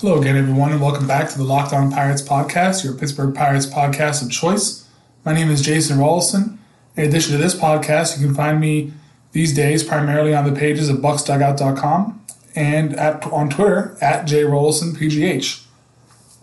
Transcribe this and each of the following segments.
Hello again, everyone, and welcome back to the Locked On Pirates podcast, your Pittsburgh Pirates podcast of choice. My name is Jason Rollison. In addition to this podcast, you can find me these days primarily on the pages of bucksdugout.com and at, on Twitter at jrollisonpgh.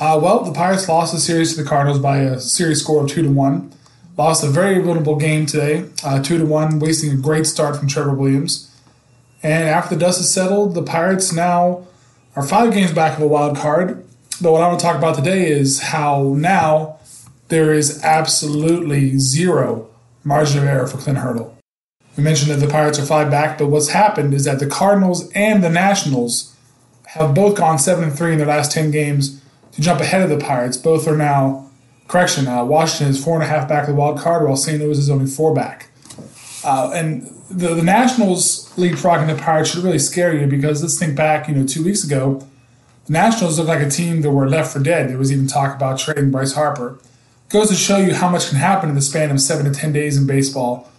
Uh, well, the Pirates lost the series to the Cardinals by a series score of two to one. Lost a very winnable game today, uh, two to one, wasting a great start from Trevor Williams. And after the dust has settled, the Pirates now are five games back of a wild card. But what I want to talk about today is how now there is absolutely zero margin of error for Clint Hurdle. We mentioned that the Pirates are five back, but what's happened is that the Cardinals and the Nationals have both gone seven and three in their last ten games to jump ahead of the Pirates. Both are now, correction, uh, Washington is four and a half back of the wild card, while St. Louis is only four back. Uh, and the, the Nationals leapfrogging the Pirates should really scare you because let's think back, you know, two weeks ago, the Nationals looked like a team that were left for dead. There was even talk about trading Bryce Harper. Goes to show you how much can happen in the span of seven to ten days in baseball.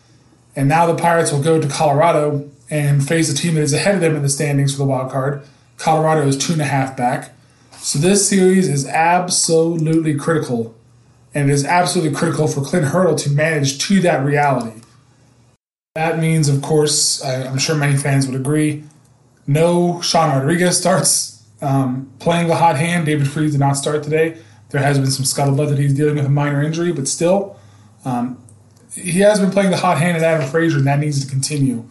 And now the Pirates will go to Colorado and face a team that is ahead of them in the standings for the wild card. Colorado is two and a half back. So this series is absolutely critical. And it is absolutely critical for Clint Hurdle to manage to that reality. That means, of course, I, am sure many fans would agree, no Sean Rodriguez starts um, playing the hot hand. David Freese did not start today. There has been some scuttlebutt that he's dealing with a minor injury, but still, um, he has been playing the hot hand at Adam Frazier, and that needs to continue.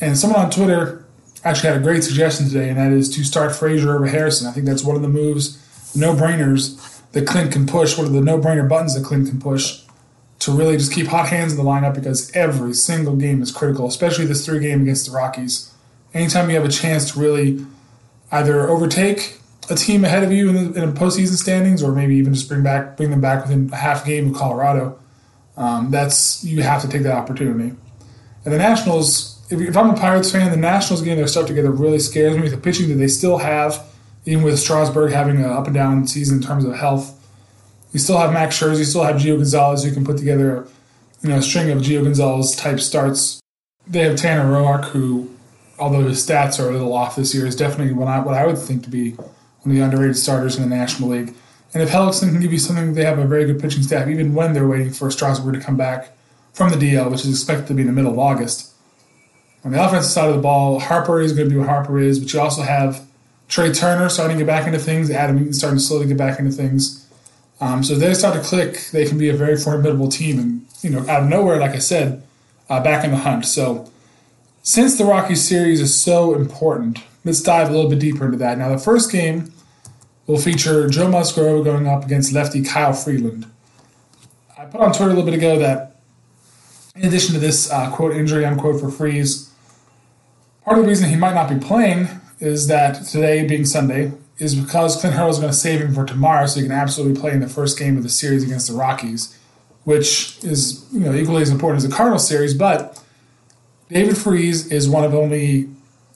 And someone on Twitter actually had a great suggestion today, and that is to start Frazier over Harrison. I think that's one of the moves, no brainers that Clint can push, one of the no brainer buttons that Clint can push to really just keep hot hands in the lineup because every single game is critical, especially this three game against the Rockies. Anytime you have a chance to really either overtake a team ahead of you in the, in postseason standings, or maybe even just bring back bring them back within a half game of Colorado, um, that's you have to take that opportunity. And the Nationals, if, if I'm a Pirates fan, the Nationals getting their stuff together really scares me. The pitching that they still have, even with Strasburg having an up and down season in terms of health you still have Max Scherzer, you still have Gio Gonzalez, You can put together you know, a string of Gio Gonzalez type starts. They have Tanner Roark, who, although his stats are a little off this year, is definitely what I, what I would think to be one of the underrated starters in the National League. And if Hellickson can give you something, they have a very good pitching staff, even when they're waiting for Strasburg to come back from the DL, which is expected to be in the middle of August. On the offensive side of the ball, Harper is going to be what Harper is, but you also have Trea Turner starting to get back into things, Adam Eaton starting to slowly get back into things. Um, so they start to click, they can be a very formidable team, and you know, out of nowhere, like I said, uh, back in the hunt. So since the Rockies series is so important, let's dive a little bit deeper into that. Now, the first game will feature Joe Musgrove going up against lefty Kyle Freeland. I put on Twitter a little bit ago that in addition to this uh, quote injury unquote for Freese, part of the reason he might not be playing is that today being Sunday, is because Clint Hurdle is going to save him for tomorrow so he can absolutely play in the first game of the series against the Rockies, which is you know equally as important as the Cardinal series. But David Freese is one of only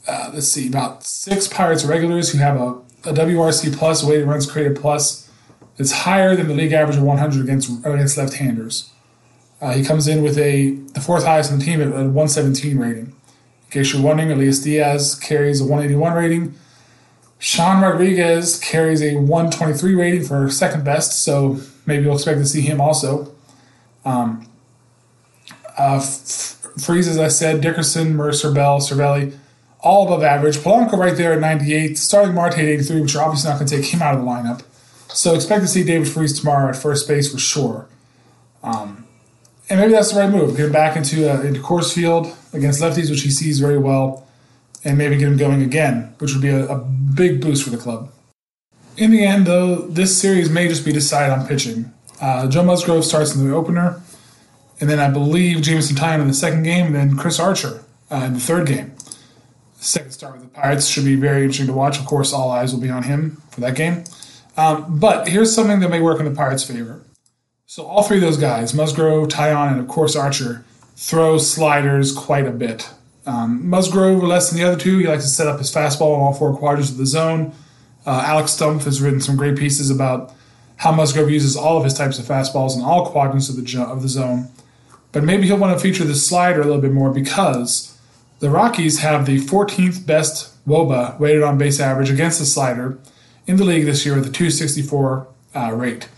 uh, let's see about six Pirates regulars who have a, a WRC plus weighted runs created plus that's higher than the league average of 100 against against left-handers. Uh, he comes in with a the fourth highest in the team at a 117 rating. In case you're wondering, Elias Diaz carries a 181 rating. Sean Rodriguez carries a 123 rating for second best, so maybe we'll expect to see him also. Um, uh, Freese, as I said, Dickerson, Mercer, Bell, Cervelli, all above average. Polanco right there at 98, starting Marte at 83, which are obviously not going to take him out of the lineup. So expect to see David Freese tomorrow at first base for sure. Um, and maybe that's the right move. Get him back into uh, into Coors Field against lefties, which he sees very well and maybe get him going again, which would be a, a big boost for the club. In the end, though, this series may just be decided on pitching. Uh, Joe Musgrove starts in the opener, and then I believe Jameson Taillon in the second game, and then Chris Archer uh, in the third game. Second start with the Pirates should be very interesting to watch. Of course, all eyes will be on him for that game. Um, but here's something that may work in the Pirates' favor. So all three of those guys, Musgrove, Taillon, and of course Archer, throw sliders quite a bit. Um, Musgrove, less than the other two, he likes to set up his fastball in all four quadrants of the zone. Uh, Alex Stumpf has written some great pieces about how Musgrove uses all of his types of fastballs in all quadrants of the of the zone. But maybe he'll want to feature the slider a little bit more because the Rockies have the 14th best WOBA weighted on base average against the slider, in the league this year with a 264 uh, rate.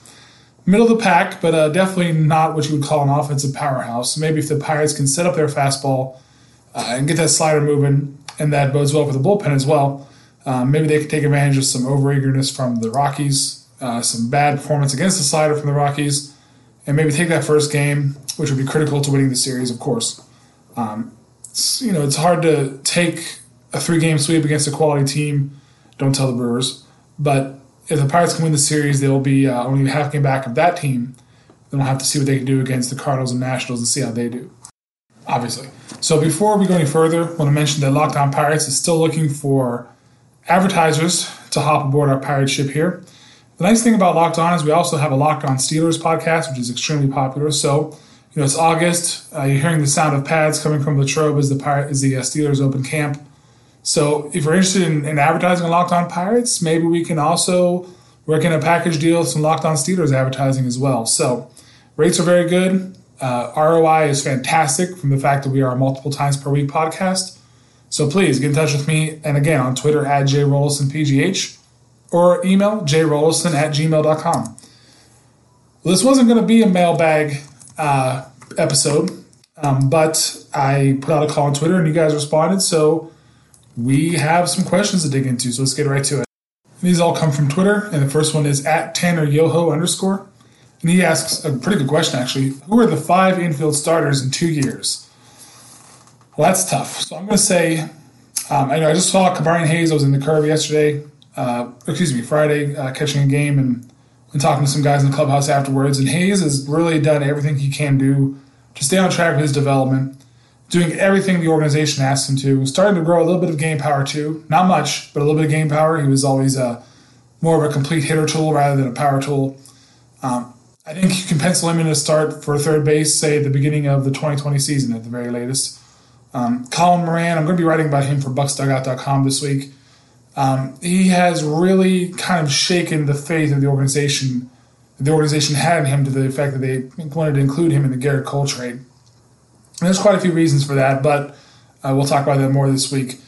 Middle of the pack, but uh, definitely not what you would call an offensive powerhouse. Maybe if the Pirates can set up their fastball uh, and get that slider moving, and that bodes well for the bullpen as well, um, maybe they could take advantage of some overeagerness from the Rockies, uh, some bad performance against the slider from the Rockies, and maybe take that first game, which would be critical to winning the series, of course. Um, you know, it's hard to take a three-game sweep against a quality team. Don't tell the Brewers, but if the Pirates can win the series, they will be uh, only half game back of that team. Then we'll have to see what they can do against the Cardinals and Nationals and see how they do. Obviously. So before we go any further, I want to mention that Locked On Pirates is still looking for advertisers to hop aboard our pirate ship here. The nice thing about Locked On is we also have a Locked On Steelers podcast, which is extremely popular. So, you know, it's August. Uh, you're hearing the sound of pads coming from Latrobe as the Pirate, the uh, Steelers open camp. So, if you're interested in, in advertising on Locked On Pirates, maybe we can also work in a package deal with some Locked On Steelers advertising as well. So, rates are very good. Uh, ROI is fantastic from the fact that we are a multiple times per week podcast. So please get in touch with me. And again, on Twitter at jrollisonpgh or email jrollison at gmail.com. This wasn't going to be a mailbag uh, episode, um, but I put out a call on Twitter and you guys responded. So we have some questions to dig into. So let's get right to it. These all come from Twitter, and the first one is at Tanner Yoho underscore. And he asks a pretty good question, actually. Who are the five infield starters in two years? Well, that's tough. So I'm going to say, um, I know I just saw Ke'Bryan Hayes. I was in the curve yesterday, uh, excuse me, Friday, uh, catching a game and, and talking to some guys in the clubhouse afterwards. And Hayes has really done everything he can do to stay on track with his development, doing everything the organization asked him to, starting to grow a little bit of game power too. Not much, but a little bit of game power. He was always a, more of a complete hitter tool rather than a power tool. Um, I think you can pencil him in to start for third base, say the beginning of the 2020 season at the very latest. Um, Colin Moran, I'm going to be writing about him for bucksdugout.com this week. Um, he has really kind of shaken the faith of the organization. The organization had in him to the effect that they wanted to include him in the Gerrit Cole trade. And there's quite a few reasons for that, but uh, we'll talk about that more this week.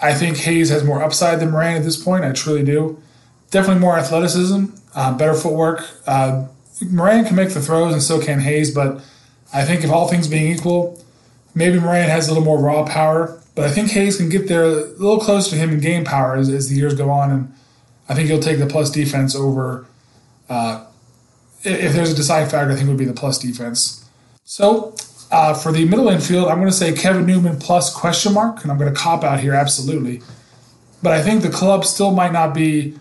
I think Hayes has more upside than Moran at this point. I truly do. Definitely more athleticism, uh, better footwork. Uh, Moran can make the throws, and so can Hayes. But I think if all things being equal, Maybe Moran has a little more raw power, but I think Hayes can get there a little closer to him in game power as, as the years go on, and I think he'll take the plus defense over. Uh, if there's a deciding factor, I think it would be the plus defense. So uh, for the middle infield, I'm going to say Kevin Newman plus question mark, and I'm going to cop out here absolutely. But I think the club still might not be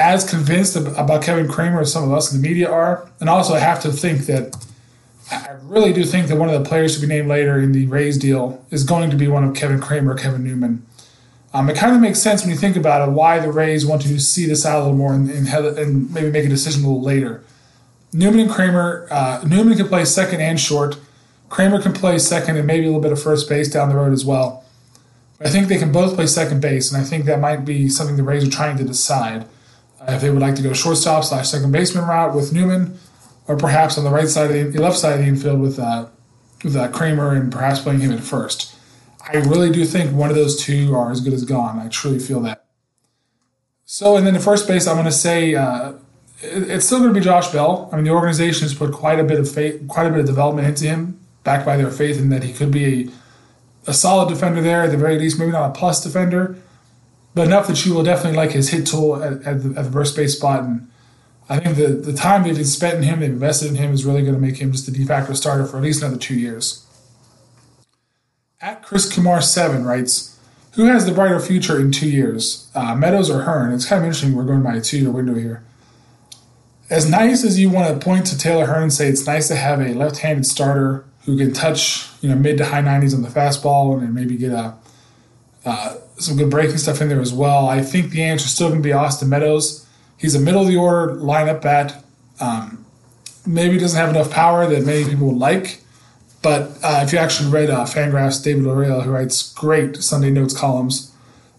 as convinced about Kevin Kramer as some of us in the media are, and also I have to think that I really do think that one of the players to be named later in the Rays deal is going to be one of Kevin Kramer, Kevin Newman. Um, it kind of makes sense when you think about it why the Rays want to see this out a little more and, and, and maybe make a decision a little later. Newman and Kramer, uh, Newman can play second and short. Kramer can play second and maybe a little bit of first base down the road as well. I think they can both play second base, and I think that might be something the Rays are trying to decide if they would like to go shortstop slash second baseman route with Newman or perhaps on the right side of the left side of the infield with uh, with uh, Kramer and perhaps playing him at first. I really do think one of those two are as good as gone. I truly feel that. So, and then the first base, I'm going to say uh, it, it's still going to be Josh Bell. I mean, the organization has put quite a bit of faith, quite a bit of development into him, backed by their faith in that he could be a, a solid defender there at the very least, maybe not a plus defender, but enough that you will definitely like his hit tool at, at, the, at the first base spot and I think the, the time they've spent in him, they've invested in him, is really going to make him just the de facto starter for at least another two years. At Chris Kumar seven writes, "Who has the brighter future in two years, uh, Meadows or Hearn?" It's kind of interesting. We're going by a two-year window here. As nice as you want to point to Taylor Hearn and say it's nice to have a left-handed starter who can touch, you know, mid to high 90s on the fastball and maybe get a uh, some good breaking stuff in there as well. I think the answer is still going to be Austin Meadows. He's a middle of the order lineup bat. Um, maybe doesn't have enough power that many people would like. But uh, if you actually read uh, Fangraphs, David Laurila, who writes great Sunday Notes columns,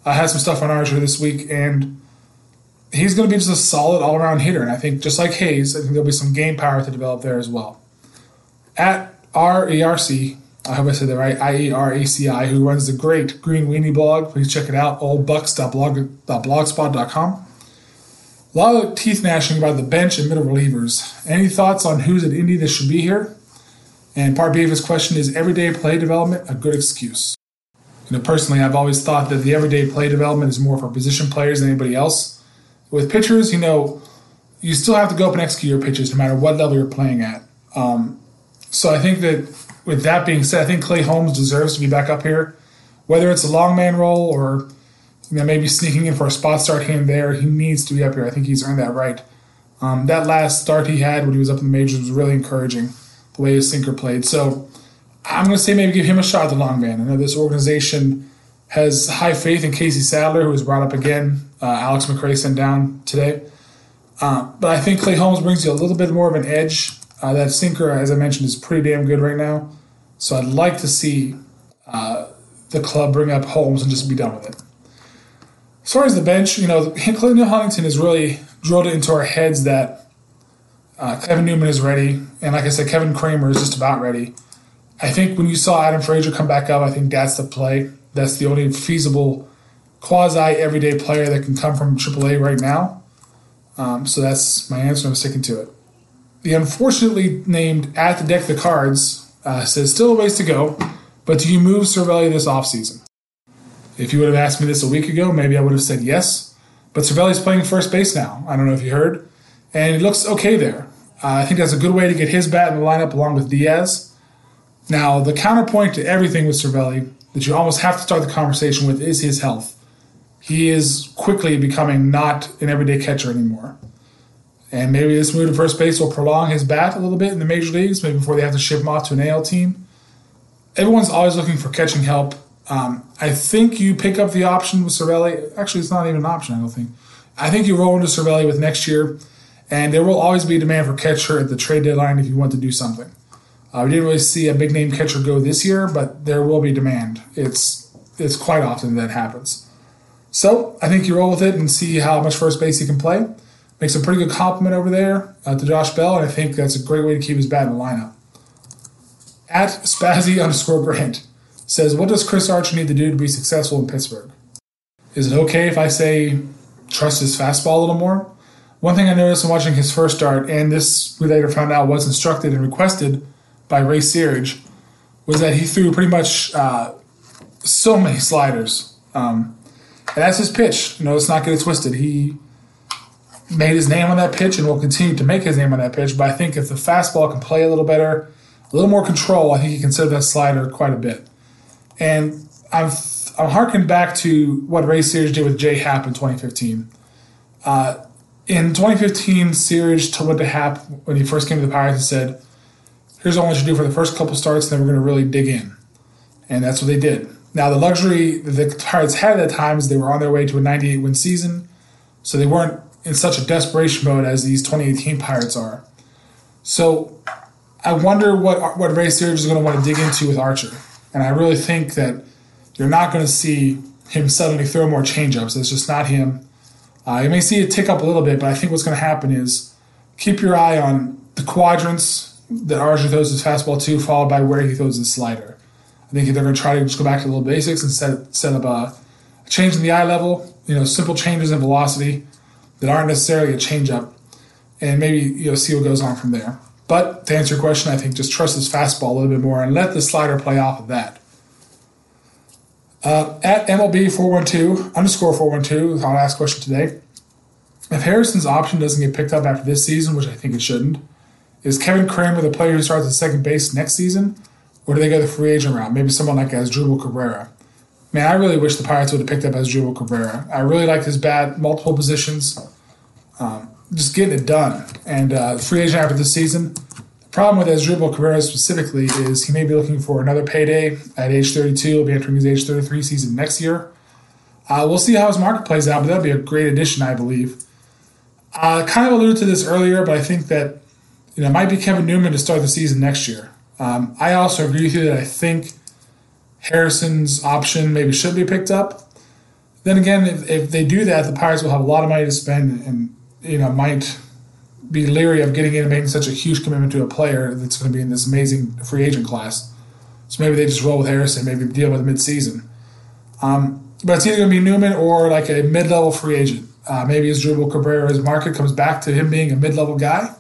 uh, has some stuff on Archer this week, and he's going to be just a solid all around hitter. And I think, just like Hayes, I think there'll be some game power to develop there as well. At RERC, I hope I said that right, IERACI, who runs the great Green Weenie blog, please check it out, oldbucks.blogspot.com. A lot of teeth gnashing about the bench and middle relievers. Any thoughts on who's at Indy that should be here? And part B of his question is everyday play development a good excuse? You know, personally, I've always thought that the everyday play development is more for position players than anybody else. With pitchers, you know, you still have to go up and execute your pitches no matter what level you're playing at. Um, so I think that with that being said, I think Clay Holmes deserves to be back up here, whether it's a long man role or you know, maybe sneaking in for a spot start here and there. He needs to be up here. I think he's earned that right. Um, that last start he had when he was up in the majors was really encouraging, the way his sinker played. So I'm going to say maybe give him a shot at the long man. I know this organization has high faith in Casey Sadler, who was brought up again. Uh, Alex McRae sent down today. Uh, but I think Clay Holmes brings you a little bit more of an edge. Uh, that sinker, as I mentioned, is pretty damn good right now. So I'd like to see uh, the club bring up Holmes and just be done with it. As far as the bench, you know, Clinton Huntington has really drilled it into our heads that uh, Kevin Newman is ready, and like I said, Kevin Kramer is just about ready. I think when you saw Adam Frazier come back up, I think that's the play. That's the only feasible quasi everyday player that can come from AAA right now. Um, so that's my answer. I'm sticking to it. The unfortunately named at the deck the cards uh, says still a ways to go, but do you move Cervelli this offseason? If you would have asked me this a week ago, maybe I would have said yes. But Cervelli's playing first base now. I don't know if you heard. And it looks okay there. Uh, I think that's a good way to get his bat in the lineup along with Diaz. Now, the counterpoint to everything with Cervelli that you almost have to start the conversation with is his health. He is quickly becoming not an everyday catcher anymore. And maybe this move to first base will prolong his bat a little bit in the major leagues, maybe before they have to ship him off to an AL team. Everyone's always looking for catching help. Um, I think you pick up the option with Cervelli. Actually, it's not even an option, I don't think. I think you roll into Cervelli with next year, and there will always be demand for catcher at the trade deadline if you want to do something. Uh, we didn't really see a big name catcher go this year, but there will be demand. It's it's quite often that happens. So I think you roll with it and see how much first base he can play. Makes a pretty good complement over there uh, to Josh Bell, and I think that's a great way to keep his bat in the lineup. At Spazzy underscore Grant says, What does Chris Archer need to do to be successful in Pittsburgh? Is it okay if I say trust his fastball a little more? One thing I noticed in watching his first start, and this we later found out was instructed and requested by Ray Searage, was that he threw pretty much uh, so many sliders. Um, and that's his pitch. You know, let's not get it twisted. He made his name on that pitch and will continue to make his name on that pitch. But I think if the fastball can play a little better, a little more control, I think he can set that slider quite a bit. And I'm I'm harking back to what Ray Searage did with Jay Happ in 2015. Uh, in 2015, Searage went to Happ when he first came to the Pirates and said, "Here's what I want you to do for the first couple starts, and then we're going to really dig in." And that's what they did. Now, the luxury that the Pirates had at that time is they were on their way to a 98 win season, so they weren't in such a desperation mode as these 2018 Pirates are. So I wonder what what Ray Searage is going to want to dig into with Archer. And I really think that you're not going to see him suddenly throw more changeups. It's just not him. Uh, you may see it tick up a little bit, but I think what's going to happen is keep your eye on the quadrants that Archer throws his fastball to, followed by where he throws his slider. I think they're going to try to just go back to the little basics and set, set up a change in the eye level, you know, simple changes in velocity that aren't necessarily a changeup, and maybe you know see what goes on from there. But to answer your question, I think just trust his fastball a little bit more and let the slider play off of that. Uh, at MLB 412 underscore 412, I'll ask question today. If Harrison's option doesn't get picked up after this season, which I think it shouldn't, is Kevin Kramer the player who starts at second base next season, or do they go the free agent route? Maybe someone like Asdrubal Cabrera. Man, I really wish the Pirates would have picked up Asdrubal Cabrera. I really like his bat, multiple positions. Um, just getting it done. And uh, free agent after this season. The problem with Asdrubal Cabrera specifically is he may be looking for another payday at age 32. He'll be entering his age 33 season next year. Uh, we'll see how his market plays out, but that'll be a great addition, I believe. I uh, kind of alluded to this earlier, but I think that you know it might be Kevin Newman to start the season next year. Um, I also agree with you that I think Harrison's option maybe should be picked up. Then again, if, if they do that, the Pirates will have a lot of money to spend and you know, might be leery of getting in and making such a huge commitment to a player that's going to be in this amazing free agent class. So maybe they just roll with Harrison, maybe deal with midseason. Um, but it's either going to be Newman or like a mid-level free agent. Uh, maybe Asdrubal Cabrera's market comes back to him being a mid level guy.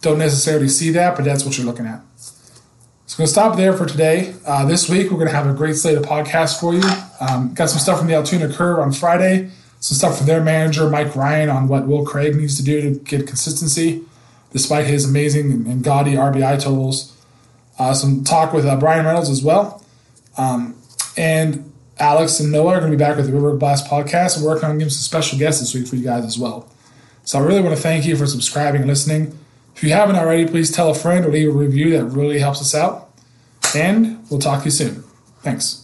Don't necessarily see that, but that's what you're looking at. So going to stop there for today. Uh, this week, we're going to have a great slate of podcasts for you. Um, got some stuff from the Altoona Curve on Friday, some stuff from their manager, Mike Ryan, on what Will Craig needs to do to get consistency, despite his amazing and gaudy RBI totals. Uh, some talk with uh, Bryan Reynolds as well. Um, and Alex and Noah are going to be back with the River Blast podcast and working on getting some special guests this week for you guys as well. So I really want to thank you for subscribing and listening. If you haven't already, please tell a friend or leave a review. That really helps us out. And we'll talk to you soon. Thanks.